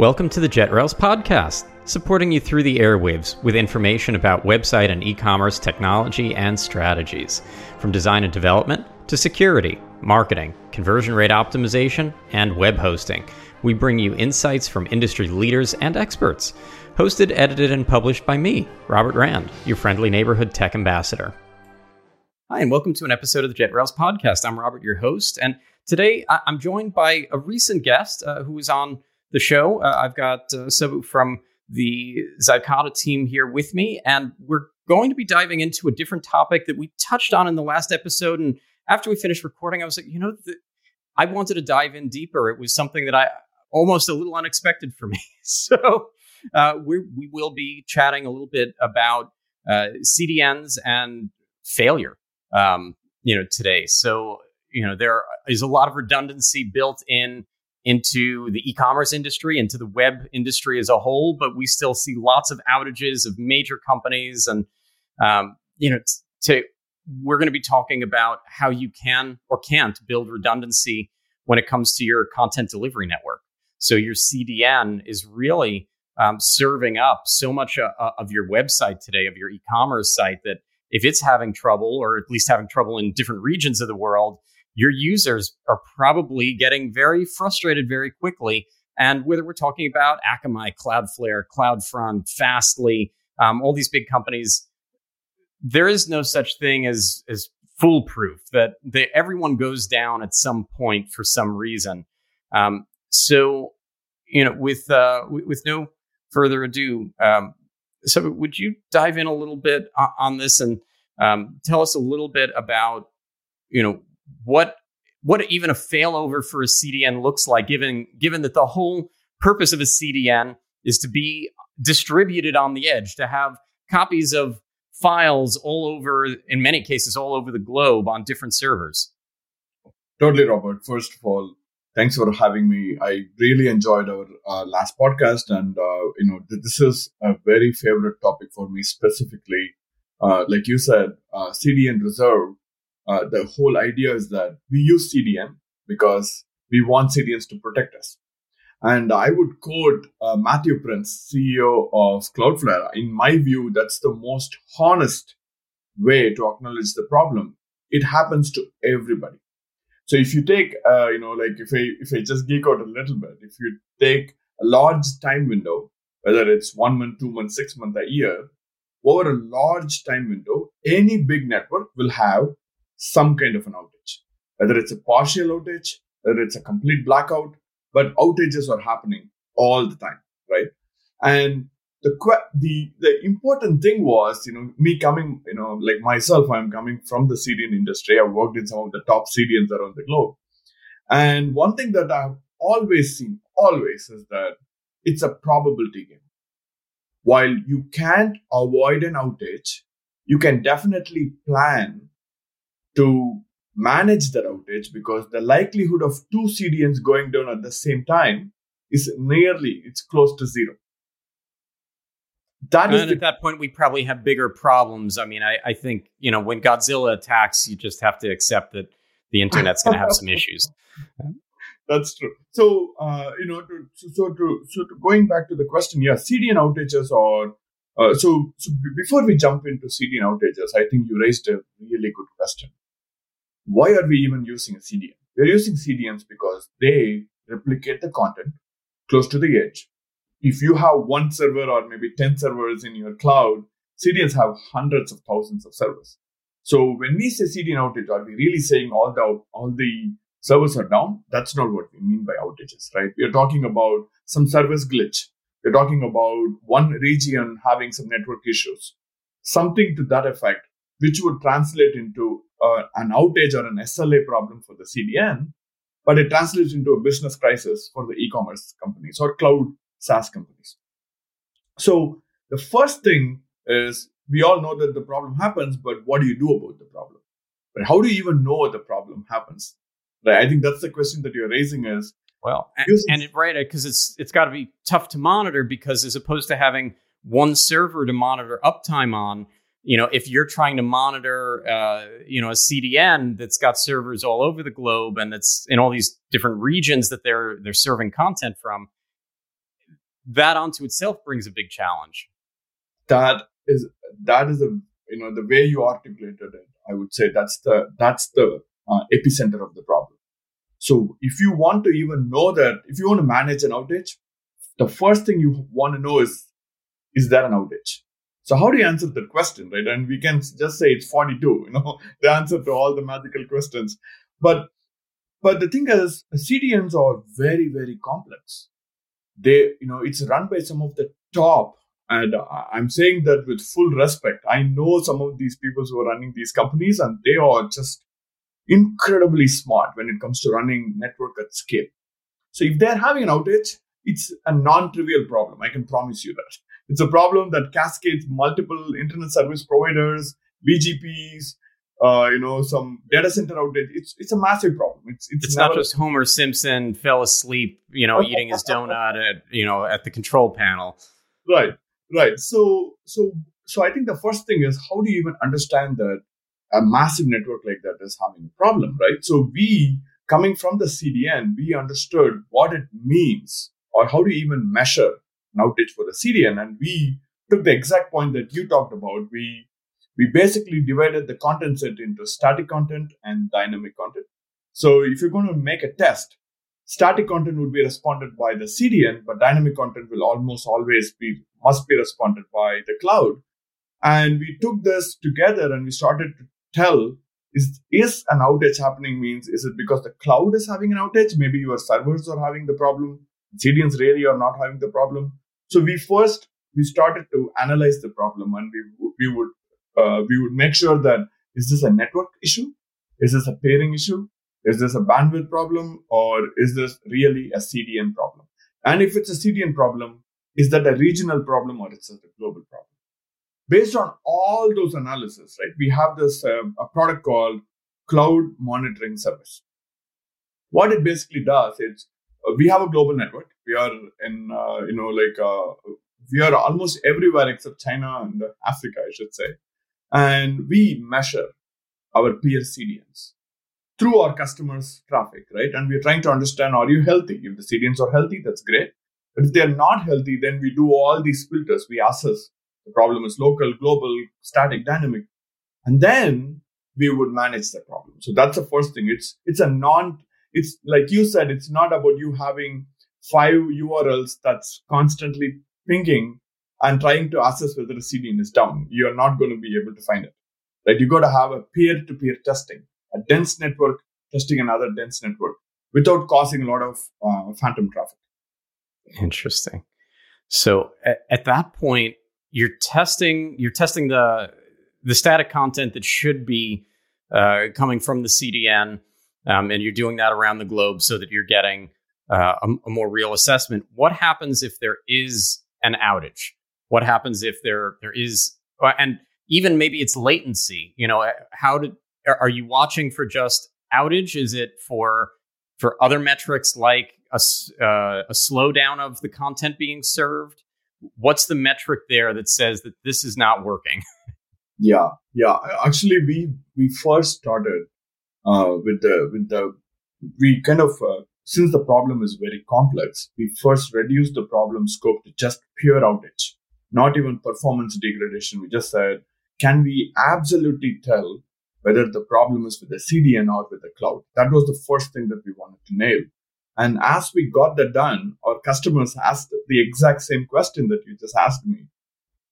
Welcome to the JetRails podcast, supporting you through the airwaves with information about website and e commerce technology and strategies, from design and development to security, marketing, conversion rate optimization, and web hosting. We bring you insights from industry leaders and experts. Hosted, edited, and published by me, Robert Rand, your friendly neighborhood tech ambassador. Hi, and welcome to an episode of the JetRails podcast. I'm Robert, your host, and today I'm joined by a recent guest uh, who was on the show. Uh, I've got uh, from the Zycada team here with me, and we're going to be diving into a different topic that we touched on in the last episode. And after we finished recording, I was like, you know, the, I wanted to dive in deeper. It was something that I almost a little unexpected for me. so uh, we we will be chatting a little bit about uh, CDNs and failure, um, you know, today. So you know, there is a lot of redundancy built in into the e-commerce industry, into the web industry as a whole, but we still see lots of outages of major companies, and um, you know, to we're going to be talking about how you can or can't build redundancy when it comes to your content delivery network. So your CDN is really um, serving up so much uh, uh, of your website today, of your e-commerce site, that if it's having trouble, or at least having trouble in different regions of the world, your users are probably getting very frustrated very quickly. And whether we're talking about Akamai, Cloudflare, CloudFront, Fastly, um, all these big companies, there is no such thing as as foolproof. That they, everyone goes down at some point for some reason. Um, so, you know, with uh, with, no further ado, um, so would you dive in a little bit on, on this and um, tell us a little bit about, you know, what what even a failover for a CDN looks like, given given that the whole purpose of a CDN is to be distributed on the edge, to have copies of files all over, in many cases, all over the globe on different servers. Totally, Robert. First of all, thanks for having me. I really enjoyed our uh, last podcast, and uh, you know this is a very favorite topic for me specifically. Uh, like you said, uh, CDN reserve uh, the whole idea is that we use CDN because we want CDNs to protect us. And I would quote uh, Matthew Prince, CEO of Cloudflare. In my view, that's the most honest way to acknowledge the problem. It happens to everybody. So if you take, uh, you know, like if I if I just geek out a little bit, if you take a large time window, whether it's one month, two months, six months, a year, over a large time window, any big network will have some kind of an outage, whether it's a partial outage, whether it's a complete blackout, but outages are happening all the time, right? And the the the important thing was, you know, me coming, you know, like myself, I'm coming from the CDN industry. I've worked in some of the top CDNs around the globe, and one thing that I've always seen, always, is that it's a probability game. While you can't avoid an outage, you can definitely plan to manage that outage because the likelihood of two CDNs going down at the same time is nearly, it's close to zero. That and the, at that point, we probably have bigger problems. I mean, I, I think, you know, when Godzilla attacks, you just have to accept that the internet's going to have some issues. That's true. So, uh, you know, to, so, so, to, so to going back to the question, yeah, CDN outages are uh, so, so before we jump into CDN outages, I think you raised a really good question. Why are we even using a CDN? We're using CDNs because they replicate the content close to the edge. If you have one server or maybe 10 servers in your cloud, CDNs have hundreds of thousands of servers. So when we say CDN outage, are we really saying all the all the servers are down? That's not what we mean by outages, right? We are talking about some service glitch we're talking about one region having some network issues, something to that effect, which would translate into uh, an outage or an SLA problem for the CDN, but it translates into a business crisis for the e-commerce companies or cloud SaaS companies. So the first thing is we all know that the problem happens, but what do you do about the problem? Right? How do you even know the problem happens? Right? I think that's the question that you're raising is well, and, and it, right, because it's it's got to be tough to monitor because as opposed to having one server to monitor uptime on, you know, if you're trying to monitor, uh, you know, a CDN that's got servers all over the globe and it's in all these different regions that they're they're serving content from, that onto itself brings a big challenge. That is that is a you know the way you articulated it. I would say that's the that's the uh, epicenter of the problem. So if you want to even know that, if you want to manage an outage, the first thing you want to know is is there an outage? So how do you answer that question, right? And we can just say it's 42, you know, the answer to all the magical questions. But but the thing is, CDNs are very, very complex. They, you know, it's run by some of the top, and I'm saying that with full respect. I know some of these people who are running these companies, and they are just incredibly smart when it comes to running network at scale. So if they're having an outage, it's a non-trivial problem. I can promise you that. It's a problem that cascades multiple internet service providers, BGPs, uh, you know, some data center outage. It's it's a massive problem. It's it's, it's not just Homer Simpson fell asleep, you know, eating his donut at you know at the control panel. Right, right. So so so I think the first thing is how do you even understand that a massive network like that is having a problem, right? So we coming from the CDN, we understood what it means or how do you even measure an outage for the CDN, and we took the exact point that you talked about. We we basically divided the content set into static content and dynamic content. So if you're going to make a test, static content would be responded by the CDN, but dynamic content will almost always be must be responded by the cloud. And we took this together and we started to tell is is an outage happening means is it because the cloud is having an outage? Maybe your servers are having the problem. CDNs really are not having the problem. So we first we started to analyze the problem and we we would uh, we would make sure that is this a network issue? Is this a peering issue? Is this a bandwidth problem? Or is this really a CDN problem? And if it's a CDN problem, is that a regional problem or it's a global problem? Based on all those analysis, right, we have this uh, a product called Cloud Monitoring Service. What it basically does is we have a global network. We are in, uh, you know, like uh, we are almost everywhere except China and Africa, I should say and we measure our peer CDNs through our customers' traffic, right? And we're trying to understand are you healthy? If the CDNs are healthy, that's great. But if they're not healthy, then we do all these filters. We assess the problem is local, global, static, dynamic. And then we would manage the problem. So that's the first thing. It's it's a non it's like you said, it's not about you having five URLs that's constantly pinging and trying to assess whether a CDN is down, you're not going to be able to find it. Right? You got to have a peer-to-peer testing, a dense network testing another dense network without causing a lot of uh, phantom traffic. Interesting. So at, at, that point, you're testing you're testing the the static content that should be uh, coming from the CDN, um, and you're doing that around the globe so that you're getting uh, a, a more real assessment. What happens if there is an outage? What happens if there there is uh, and even maybe it's latency? You know, uh, how did are you watching for just outage? Is it for for other metrics like a, uh, a slowdown of the content being served? What's the metric there that says that this is not working? yeah, yeah. Actually, we we first started uh, with the with the we kind of uh, since the problem is very complex, we first reduce the problem scope to just pure outage not even performance degradation. We just said, can we absolutely tell whether the problem is with the CDN or with the cloud? That was the first thing that we wanted to nail. And as we got that done, our customers asked the exact same question that you just asked me.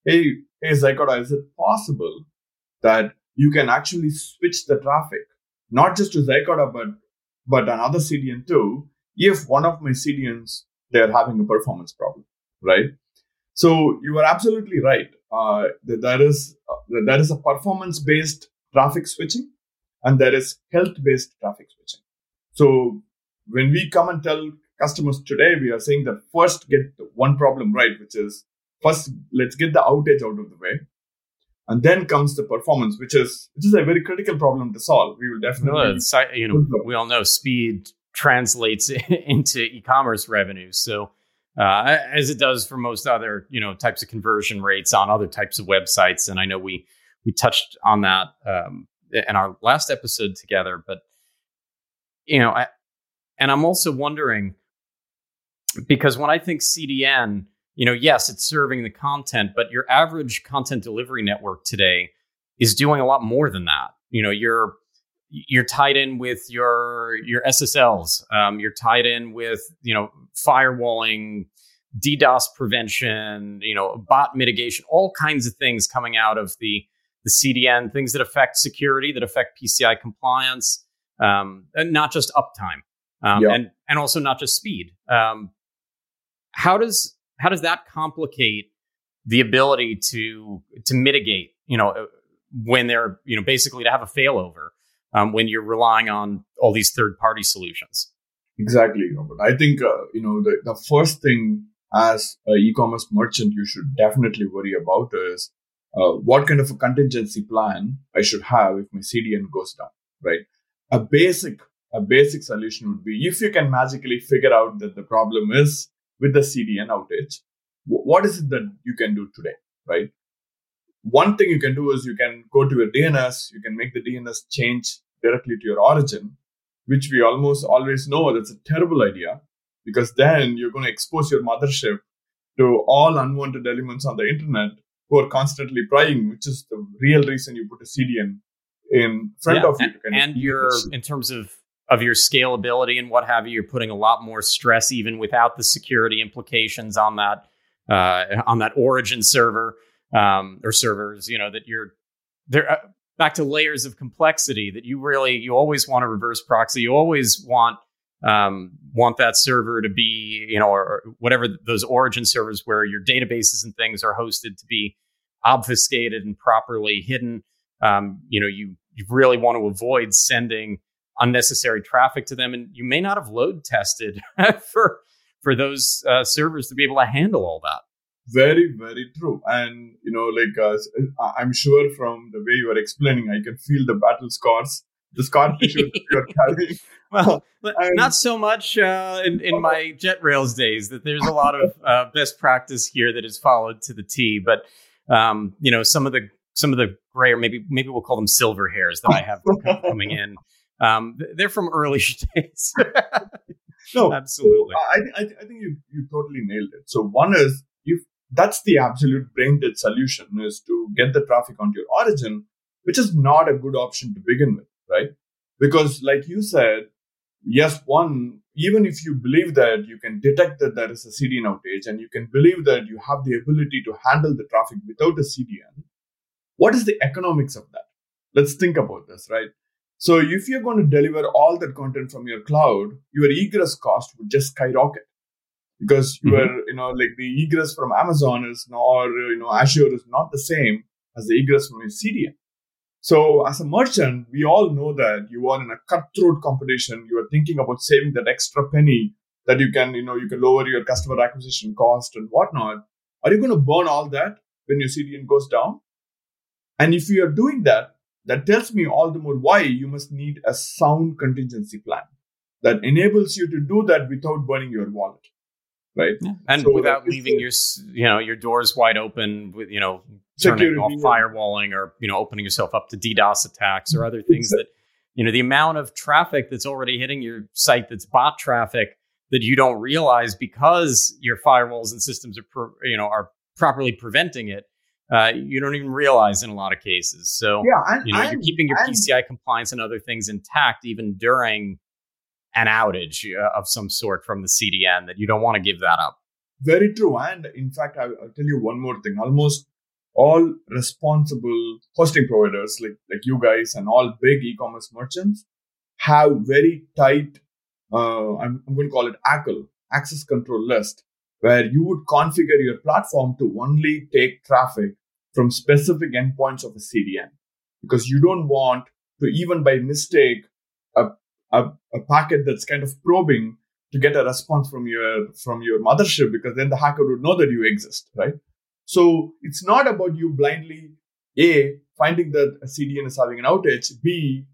Hey, hey, Zycada, is it possible that you can actually switch the traffic, not just to Zycada, but, but another CDN too, if one of my CDNs, they're having a performance problem, right? So you are absolutely right. Uh, that there is uh, there is a performance based traffic switching, and there is health based traffic switching. So when we come and tell customers today, we are saying that first get one problem right, which is first let's get the outage out of the way, and then comes the performance, which is which is a very critical problem to solve. We will definitely, no, you know, we all know speed translates into e-commerce revenue. So uh, as it does for most other you know types of conversion rates on other types of websites. And I know we we touched on that um, in our last episode together. But you know, I, and I'm also wondering because when I think CDN, you know, yes, it's serving the content, but your average content delivery network today is doing a lot more than that. You know, you're you're tied in with your your SSLs. Um, you're tied in with you know firewalling, DDoS prevention, you know, bot mitigation, all kinds of things coming out of the the CDN, things that affect security, that affect PCI compliance, um, and not just uptime, um, yeah. and and also not just speed. Um, how does how does that complicate the ability to to mitigate you know uh, when they're you know basically to have a failover um, when you're relying on all these third party solutions? Exactly robert i think uh, you know the, the first thing as an e-commerce merchant you should definitely worry about is uh, what kind of a contingency plan i should have if my cdn goes down right? A basic a basic solution would be if you can magically figure out that the problem is with the CDN outage, what is it that you can do today, right? One thing you can do is you can go to your DNS, you can make the DNS change directly to your origin, which we almost always know that's a terrible idea because then you're going to expose your mothership to all unwanted elements on the internet who are constantly prying, which is the real reason you put a CDN in front yeah, of you. And, and you're, in terms of of your scalability and what have you. You're putting a lot more stress, even without the security implications on that uh, on that origin server um, or servers. You know that you're there. Uh, back to layers of complexity that you really you always want to reverse proxy. You always want um, want that server to be you know or, or whatever those origin servers where your databases and things are hosted to be obfuscated and properly hidden. Um, you know you you really want to avoid sending unnecessary traffic to them, and you may not have load tested for for those uh, servers to be able to handle all that. Very, very true. And you know, like uh, I'm sure from the way you are explaining, I can feel the battle scars, the scar tissue you're carrying. Well, and, not so much uh, in, in my JetRails days. That there's a lot of uh, best practice here that is followed to the T. But um, you know, some of the some of the gray, or maybe maybe we'll call them silver hairs that I have coming in. Um, they're from early days. no, absolutely. I, I, I think you, you totally nailed it. So one is if that's the absolute brain dead solution is to get the traffic onto your origin, which is not a good option to begin with, right? Because like you said, yes, one, even if you believe that you can detect that there is a CDN outage and you can believe that you have the ability to handle the traffic without a CDN, what is the economics of that? Let's think about this, right? So if you're going to deliver all that content from your cloud, your egress cost would just skyrocket because you mm-hmm. are, you know, like the egress from Amazon is not, or, you know, Azure is not the same as the egress from your CDN. So as a merchant, we all know that you are in a cutthroat competition. You are thinking about saving that extra penny that you can, you know, you can lower your customer acquisition cost and whatnot. Are you going to burn all that when your CDN goes down? And if you are doing that, that tells me all the more why you must need a sound contingency plan that enables you to do that without burning your wallet right yeah. and so without leaving your you know your doors wide open with you know turning off firewalling or you know opening yourself up to DDoS attacks or mm-hmm. other things exactly. that you know the amount of traffic that's already hitting your site that's bot traffic that you don't realize because your firewalls and systems are you know are properly preventing it uh, you don't even realize in a lot of cases. So yeah, and, you know, and, you're keeping your and, PCI compliance and other things intact even during an outage uh, of some sort from the CDN. That you don't want to give that up. Very true. And in fact, I'll, I'll tell you one more thing. Almost all responsible hosting providers like like you guys and all big e-commerce merchants have very tight. Uh, I'm, I'm going to call it ACL, access control list, where you would configure your platform to only take traffic from specific endpoints of a CDN because you don't want to even by mistake a, a, a, packet that's kind of probing to get a response from your from your mothership because then the hacker would know that you exist right? So it's not about you blindly a finding that a cdn is having an outage b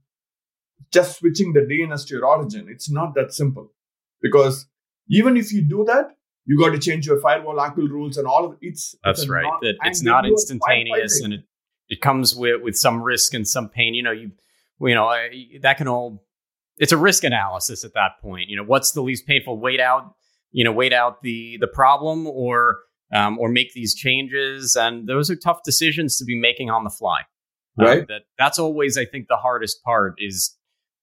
just switching the dns to your origin. It's not that simple. Because even if you do that you got to change your firewall ACL rules and all of it's. That's it's right. Not, it, it's not instantaneous, and it it comes with with some risk and some pain. You know, you you know that can all. It's a risk analysis at that point. You know, what's the least painful? Wait out. You know, wait out the the problem, or um, or make these changes. And those are tough decisions to be making on the fly. Um, right. that that's always, I think, the hardest part is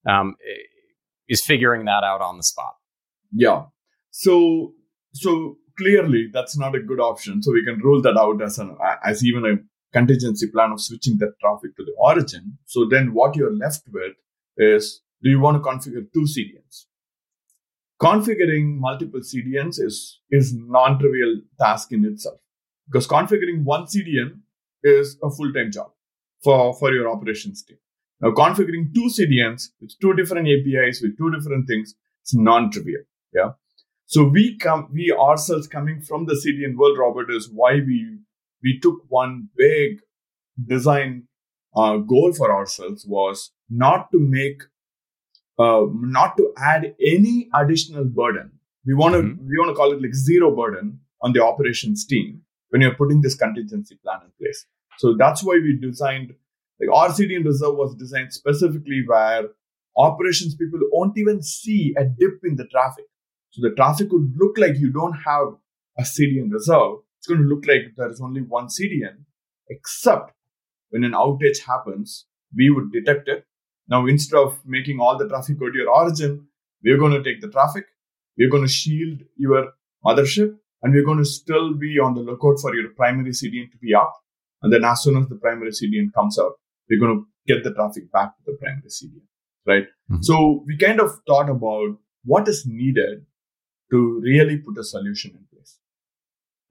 um, is figuring that out on the spot. Yeah. So so clearly that's not a good option. So we can rule that out as an as even a contingency plan of switching that traffic to the origin. So then what you're left with is do you want to configure two CDNs? Configuring multiple CDNs is, is non-trivial task in itself because configuring one CDN is a full-time job for, for your operations team. Now configuring two CDNs with two different APIs with two different things is non-trivial. Yeah. So we come, we ourselves coming from the CDN world, Robert, is why we we took one big design uh, goal for ourselves was not to make uh, not to add any additional burden. We want to mm-hmm. we want to call it like zero burden on the operations team when you're putting this contingency plan in place. So that's why we designed like our CDN reserve was designed specifically where operations people won't even see a dip in the traffic. So the traffic would look like you don't have a CDN reserve. It's going to look like there is only one CDN, except when an outage happens, we would detect it. Now, instead of making all the traffic go to your origin, we're going to take the traffic, we're going to shield your mothership, and we're going to still be on the lookout for your primary CDN to be up. And then as soon as the primary CDN comes out, we're going to get the traffic back to the primary CDN, right? Mm-hmm. So we kind of thought about what is needed to really put a solution in place.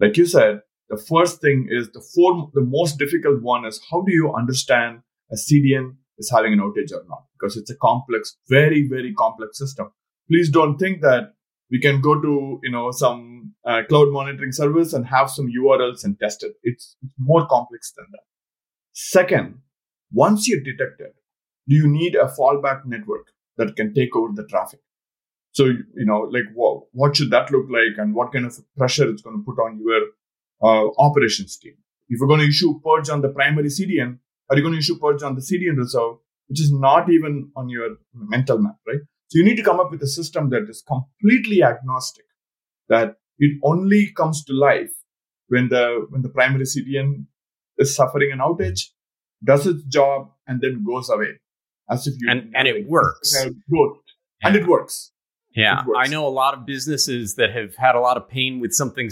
Like you said, the first thing is the four, the most difficult one is how do you understand a CDN is having an outage or not? Because it's a complex, very, very complex system. Please don't think that we can go to, you know, some uh, cloud monitoring service and have some URLs and test it. It's, it's more complex than that. Second, once you detect it, do you need a fallback network that can take over the traffic? So, you know, like what, what should that look like and what kind of pressure it's going to put on your uh, operations team? If you're going to issue purge on the primary CDN, are you going to issue purge on the CDN reserve, which is not even on your mental map, right? So you need to come up with a system that is completely agnostic, that it only comes to life when the when the primary CDN is suffering an outage, does its job, and then goes away, as if you and and it works. Growth. And it works. Yeah, I know a lot of businesses that have had a lot of pain with something.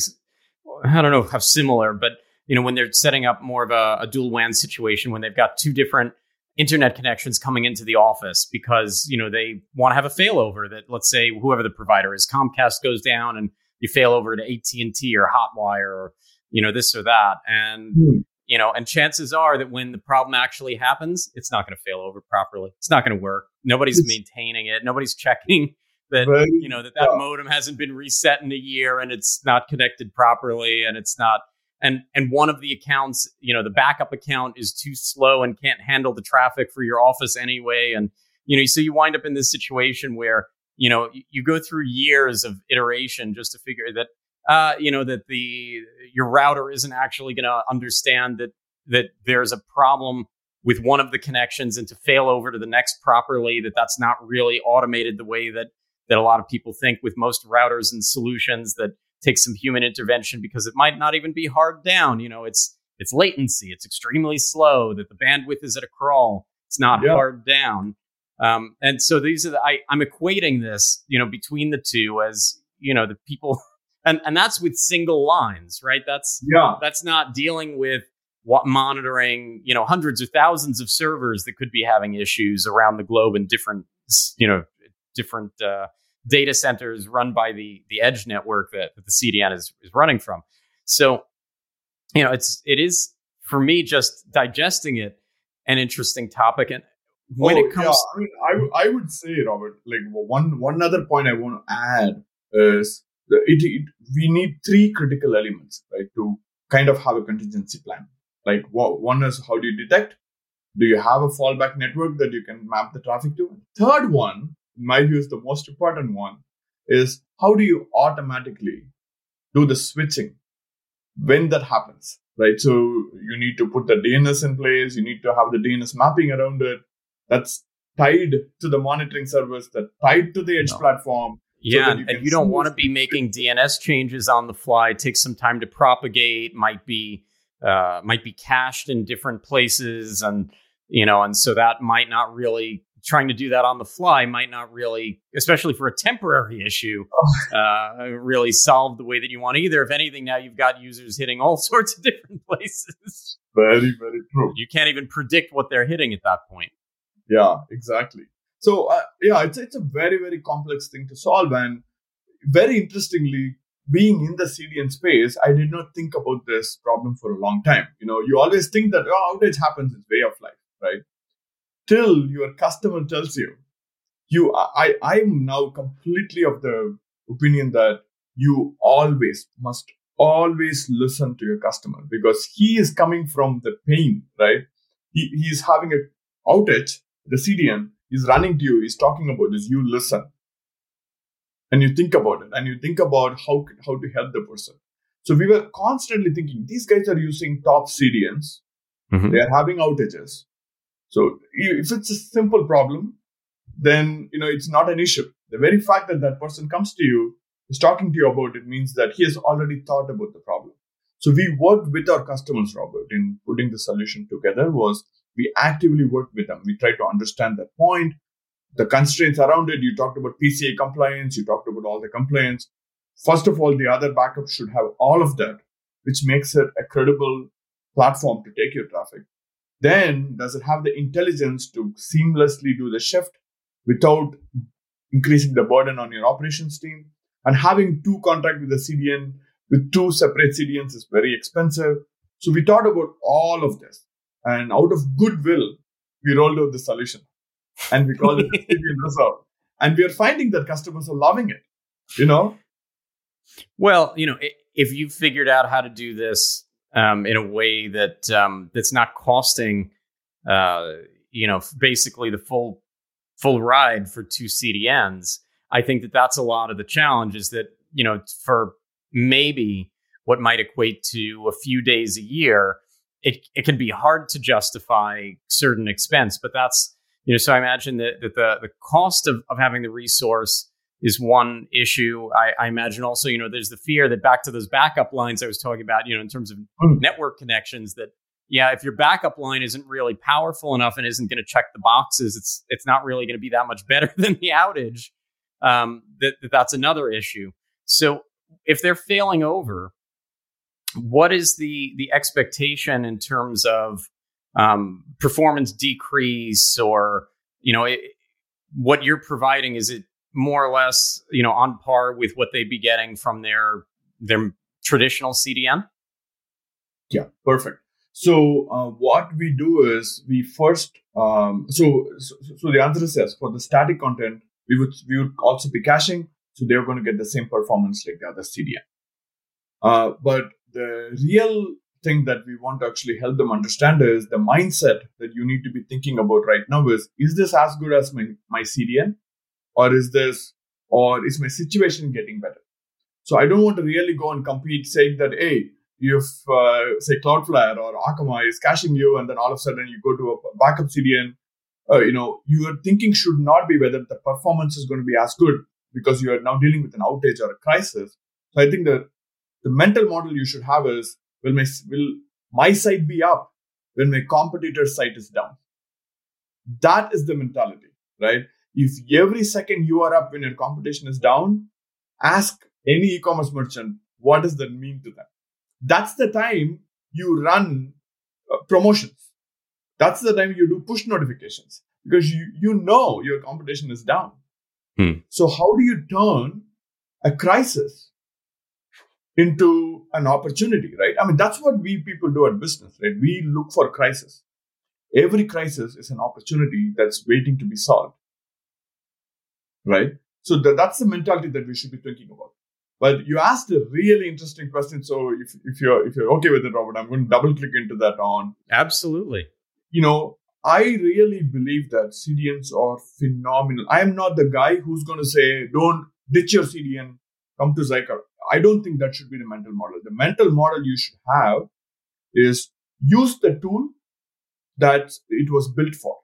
I don't know how similar, but you know when they're setting up more of a, a dual WAN situation when they've got two different internet connections coming into the office because you know they want to have a failover that let's say whoever the provider is Comcast goes down and you fail over to AT&T or Hotwire or you know this or that. And mm. you know and chances are that when the problem actually happens it's not going to fail over properly. It's not going to work. Nobody's it's, maintaining it. Nobody's checking that right. you know that that yeah. modem hasn't been reset in a year and it's not connected properly and it's not and and one of the accounts you know the backup account is too slow and can't handle the traffic for your office anyway and you know so you wind up in this situation where you know you go through years of iteration just to figure that uh, you know that the your router isn't actually going to understand that that there's a problem with one of the connections and to fail over to the next properly that that's not really automated the way that that a lot of people think with most routers and solutions that take some human intervention because it might not even be hard down. You know, it's it's latency, it's extremely slow, that the bandwidth is at a crawl, it's not yeah. hard down. Um, and so these are the, I, I'm equating this, you know, between the two as, you know, the people and, and that's with single lines, right? That's yeah. that's not dealing with what monitoring, you know, hundreds or thousands of servers that could be having issues around the globe in different, you know, different uh, data centers run by the the edge network that, that the CDN is, is running from. So, you know, it's it is for me just digesting it an interesting topic. And when oh, it comes, yeah, I mean, I, I would say, Robert, like one one other point I want to add is that it, it we need three critical elements, right, to kind of have a contingency plan. Like one is how do you detect? Do you have a fallback network that you can map the traffic to? Third one my view, is the most important one is how do you automatically do the switching when that happens, right? So you need to put the DNS in place. You need to have the DNS mapping around it. That's tied to the monitoring service, that tied to the edge no. platform. Yeah, so you and you don't want to be making DNS changes on the fly. It takes some time to propagate. Might be uh, might be cached in different places, and you know, and so that might not really trying to do that on the fly might not really, especially for a temporary issue, uh, really solve the way that you want either. If anything, now you've got users hitting all sorts of different places. Very, very true. You can't even predict what they're hitting at that point. Yeah, exactly. So, uh, yeah, it's, it's a very, very complex thing to solve. And very interestingly, being in the CDN space, I did not think about this problem for a long time. You know, you always think that oh, outage happens, it's way of life, right? Till your customer tells you. You i i'm now completely of the opinion that you always must always listen to your customer because he is coming from the pain right? He, he's having a outage the cdn is running to you he's talking about this you listen. And you think about it and you think about how how to help the person. So we were constantly thinking these guys are using top cdns mm-hmm. they are having outages so if it's a simple problem, then you know it's not an issue. The very fact that that person comes to you is talking to you about it means that he has already thought about the problem. So we worked with our customers, Robert, in putting the solution together. Was we actively worked with them. We tried to understand that point, the constraints around it. You talked about PCI compliance. You talked about all the complaints. First of all, the other backups should have all of that, which makes it a credible platform to take your traffic. Then does it have the intelligence to seamlessly do the shift without increasing the burden on your operations team? And having two contract with the CDN with two separate CDNs is very expensive. So we thought about all of this. And out of goodwill, we rolled out the solution. And we called it CDN Reserve. And we are finding that customers are loving it, you know? Well, you know, if you've figured out how to do this um, in a way that um, that's not costing, uh, you know, basically the full full ride for two CDNs. I think that that's a lot of the challenge is that you know for maybe what might equate to a few days a year, it it can be hard to justify certain expense, but that's you know so I imagine that, that the the cost of, of having the resource is one issue. I, I, imagine also, you know, there's the fear that back to those backup lines I was talking about, you know, in terms of mm. network connections that, yeah, if your backup line isn't really powerful enough and isn't going to check the boxes, it's it's not really going to be that much better than the outage. Um, that, that that's another issue. So if they're failing over, what is the the expectation in terms of um, performance decrease or you know it, what you're providing? Is it more or less, you know, on par with what they'd be getting from their their traditional CDN? Yeah, perfect. So uh, what we do is we first um, so, so, so the answer is yes. For the static content, we would we would also be caching, so they're going to get the same performance like the other CDN. Uh, but the real thing that we want to actually help them understand is the mindset that you need to be thinking about right now is is this as good as my, my CDN? Or is this or is my situation getting better? So i don't want to really go and compete saying that hey if uh, say cloudflare or akamai is caching you and then all of a sudden you go to a backup cdn uh, you know your thinking should not be whether the performance is going to be as good because you are now dealing with an outage or a crisis. So i think that the mental model you should have is will my will my site be up when my competitor's site is down? That is the mentality right if every second you are up when your competition is down, ask any e-commerce merchant what does that mean to them. That's the time you run uh, promotions. That's the time you do push notifications because you, you know your competition is down. Hmm. So how do you turn a crisis into an opportunity, right? I mean, that's what we people do at business, right? We look for crisis. Every crisis is an opportunity that's waiting to be solved right? So that's the mentality that we should be thinking about. But you asked a really interesting question. So if, if you're if you're okay with it, Robert, I'm going to double click into that on. Absolutely. You know, I really believe that CDNs are phenomenal. I am not the guy who's going to say, don't ditch your CDN, come to Zycada. I don't think that should be the mental model. The mental model you should have is use the tool that it was built for.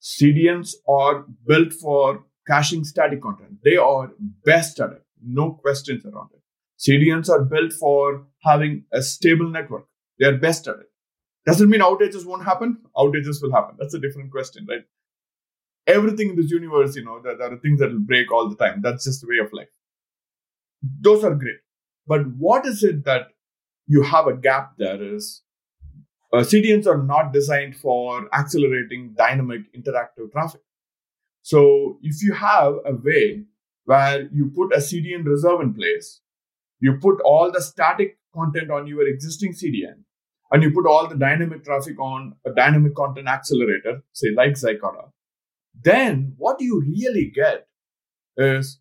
CDNs are built for caching static content. They are best at it. No questions around it. CDNs are built for having a stable network. They are best at it. Doesn't mean outages won't happen? Outages will happen. That's a different question, right? Everything in this universe, you know, there, there are things that will break all the time. That's just the way of life. Those are great. But what is it that you have a gap there is uh, CDNs are not designed for accelerating dynamic interactive traffic. So if you have a way where you put a CDN reserve in place, you put all the static content on your existing CDN, and you put all the dynamic traffic on a dynamic content accelerator, say like Zycada, then what you really get is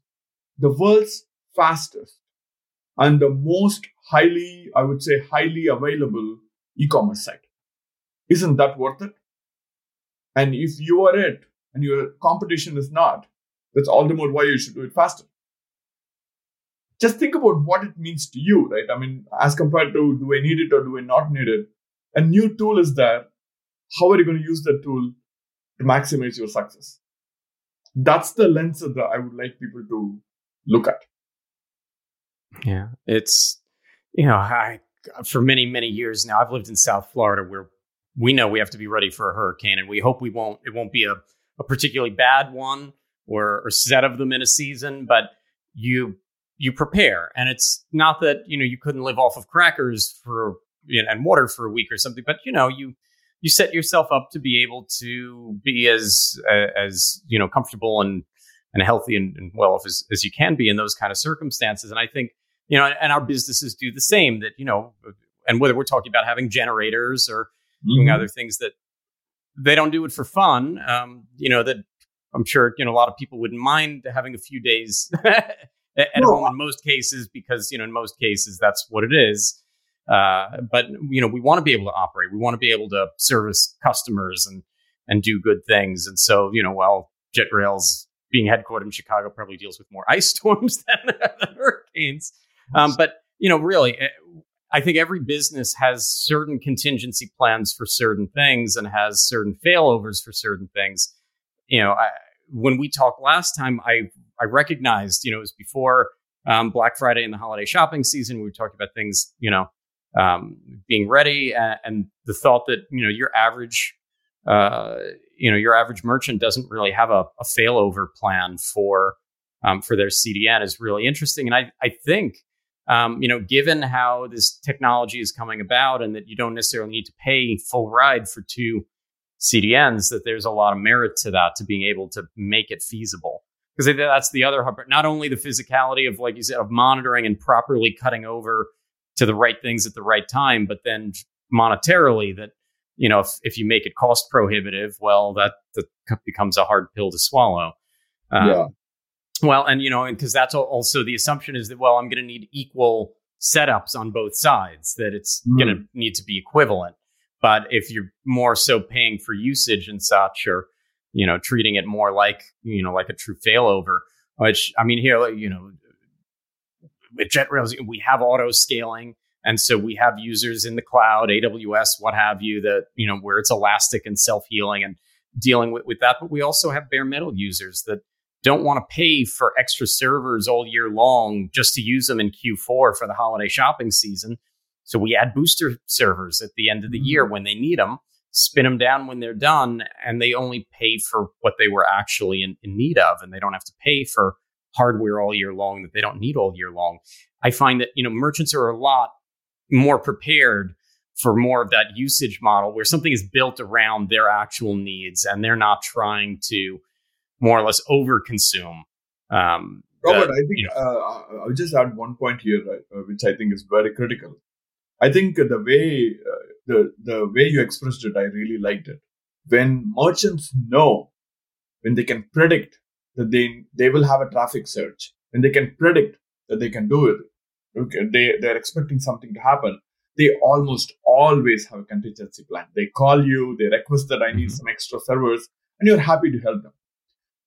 the world's fastest and the most highly, I would say, highly available e-commerce site. Isn't that worth it? And if you are it and your competition is not, that's all the more why you should do it faster. Just think about what it means to you, right? I mean, as compared to do I need it or do I not need it? A new tool is there. How are you going to use that tool to maximize your success? That's the lens that I would like people to look at. Yeah, it's you know, I for many many years now I've lived in South Florida where we know we have to be ready for a hurricane, and we hope we won't. It won't be a, a particularly bad one or, or set of them in a season, but you you prepare, and it's not that you know you couldn't live off of crackers for you know, and water for a week or something, but you know you you set yourself up to be able to be as uh, as you know comfortable and and healthy and, and well off as, as you can be in those kind of circumstances. And I think you know, and our businesses do the same. That you know, and whether we're talking about having generators or doing mm-hmm. other things that they don't do it for fun. Um, you know that I'm sure you know a lot of people wouldn't mind having a few days at home in most cases because you know in most cases that's what it is. Uh, but you know we want to be able to operate. We want to be able to service customers and and do good things. And so you know while JetRails being headquartered in Chicago probably deals with more ice storms than, than hurricanes. Um, but you know really eh, I think every business has certain contingency plans for certain things and has certain failovers for certain things. You know, I, when we talked last time, I I recognized, you know, it was before um, Black Friday and the holiday shopping season. We were talking about things, you know, um, being ready, and, and, the thought that you know your average, uh, you know, your average merchant doesn't really have a, a failover plan for um, for their CDN is really interesting, and I I think um, you know, given how this technology is coming about and that you don't necessarily need to pay full ride for two CDNs, that there's a lot of merit to that to being able to make it feasible. Because that's the other part, not only the physicality of, like you said, of monitoring and properly cutting over to the right things at the right time, but then monetarily that, you know, if, if you make it cost prohibitive, well, that, that becomes a hard pill to swallow. Um, yeah. Well, and you know, because that's also the assumption is that well, I'm going to need equal setups on both sides. That it's mm. going to need to be equivalent. But if you're more so paying for usage and such, or you know, treating it more like you know, like a true failover, which I mean, here, you know, with JetRails, we have auto scaling. And so we have users in the cloud, AWS, what have you, that, you know, where it's elastic and self healing and dealing with, with that. But we also have bare metal users that don't want to pay for extra servers all year long just to use them in Q4 for the holiday shopping season. So we add booster servers at the end of the year mm-hmm. when they need them, spin them down when they're done, and they only pay for what they were actually in, in need of, and they don't have to pay for hardware all year long that they don't need all year long. I find that you know merchants are a lot more prepared for more of that usage model where something is built around their actual needs and they're not trying to more or less overconsume. Um, Robert, I think you know, uh, I'll just add one point here, uh, which I think is very critical. I think the way uh, the the way you expressed it, I really liked it. When merchants know, when they can predict that they they will have a traffic surge, when they can predict that they can do it, okay, they they're expecting something to happen. They almost always have a contingency plan. They call you, they request that I need mm-hmm. some extra servers, and you're happy to help them.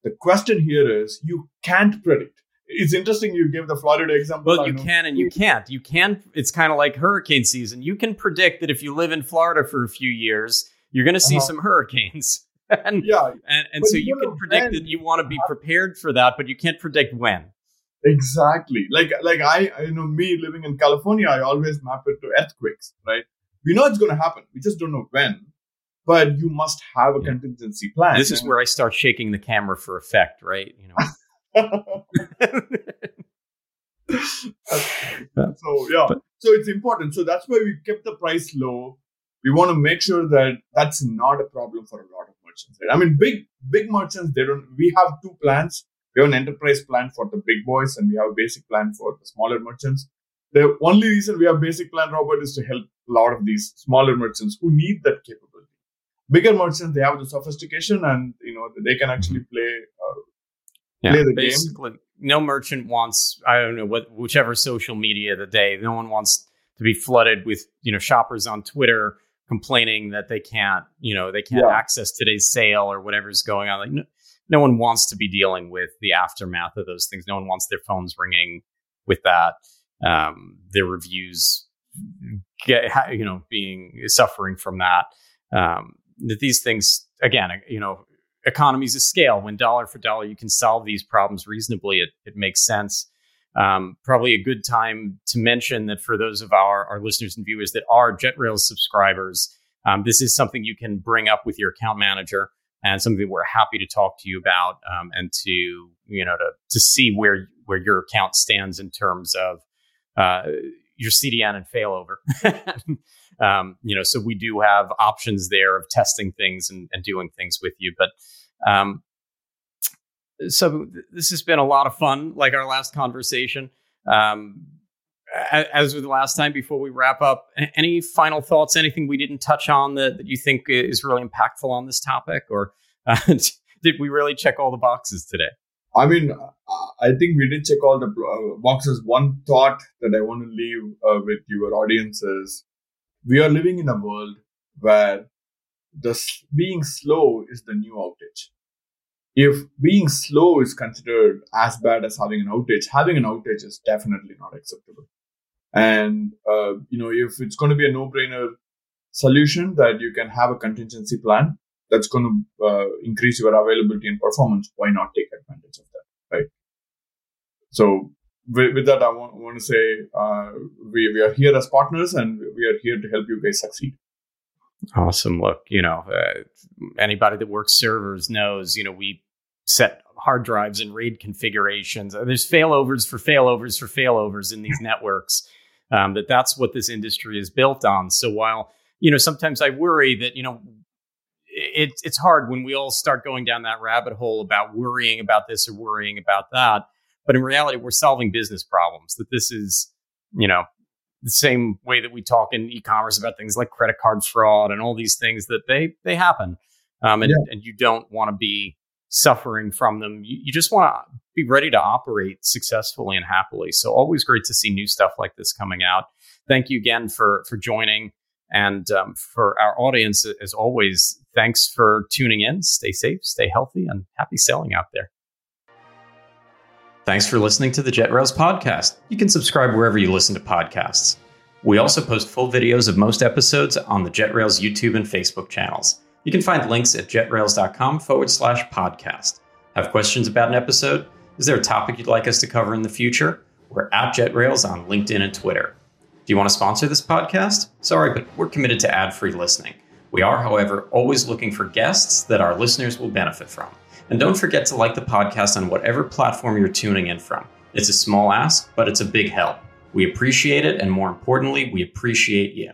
The question here is you can't predict. It's interesting you give the Florida example. Well, you can and you can't. You can. It's kind of like hurricane season. You can predict that if you live in Florida for a few years, you're going to see uh-huh. some hurricanes. and, yeah, and, and so you can predict that you want to be prepared for that, but you can't predict when. Exactly. Like like I, you know, me living in California, I always map it to earthquakes, right? We know it's going to happen. We just don't know when. But you must have a yeah. contingency plan. This is where I start shaking the camera for effect, right? You know. so yeah, so it's important. So that's why we kept the price low. We want to make sure that that's not a problem for a lot of merchants. Right? I mean, big big merchants they don't. We have two plans we have an enterprise plan for the big boys and we have a basic plan for the smaller merchants. The only reason we have basic plan, Robert, is to help a lot of these smaller merchants who need that capability. Bigger merchants, they have the sophistication and you know they can actually mm-hmm. play uh, yeah, play the basically, game. No merchant wants I don't know what whichever social media the day. No one wants to be flooded with you know shoppers on Twitter complaining that they can't you know they can't yeah. access today's sale or whatever's going on. Like no, no one wants to be dealing with the aftermath of those things. No one wants their phones ringing with that. Um, their reviews get, you know, being suffering from that. Um, these things, again, you know, economies of scale. When dollar for dollar you can solve these problems reasonably, it, it makes sense. Um, probably a good time to mention that for those of our, our listeners and viewers that are JetRails subscribers, um, this is something you can bring up with your account manager and something we're happy to talk to you about um, and to you know to to see where where your account stands in terms of uh, your CDN and failover. um, you know, so we do have options there of testing things and, and doing things with you. But um, so this has been a lot of fun, like our last conversation. Um, as with the last time, before we wrap up, any final thoughts? Anything we didn't touch on that, that you think is really impactful on this topic, or uh, did we really check all the boxes today? I mean, I think we did check all the uh, boxes. One thought that I want to leave uh, with your audience is we are living in a world where the being slow is the new outage. If being slow is considered as bad as having an outage, having an outage is definitely not acceptable. And, uh, you know, if it's going to be a no brainer solution that you can have a contingency plan that's going to uh, increase your availability and performance, why not take advantage of that? Right. So with, with that, I want, want to say uh, we, we are here as partners and we are here to help you guys succeed. Awesome. Look, you know, uh, anybody that works servers knows, you know, we set hard drives and RAID configurations. There's failovers for failovers for failovers in these networks um, that that's what this industry is built on. So while you know sometimes I worry that you know it, it's hard when we all start going down that rabbit hole about worrying about this or worrying about that. But in reality, we're solving business problems. That this is you know the same way that we talk in e-commerce about things like credit card fraud and all these things that they they happen, um, and yeah. and you don't want to be suffering from them. You, you just want to be ready to operate successfully and happily. So always great to see new stuff like this coming out. Thank you again for for joining, and um, for our audience as always. Thanks for tuning in. Stay safe, stay healthy, and happy selling out there. Thanks for listening to the JetRails podcast. You can subscribe wherever you listen to podcasts. We also post full videos of most episodes on the JetRails YouTube and Facebook channels. You can find links at jetrails.com forward slash podcast. Have questions about an episode? Is there a topic you'd like us to cover in the future? We're at JetRails on LinkedIn and Twitter. Do you want to sponsor this podcast? Sorry, but we're committed to ad free listening. We are, however, always looking for guests that our listeners will benefit from. And don't forget to like the podcast on whatever platform you're tuning in from. It's a small ask, but it's a big help. We appreciate it, and more importantly, we appreciate you.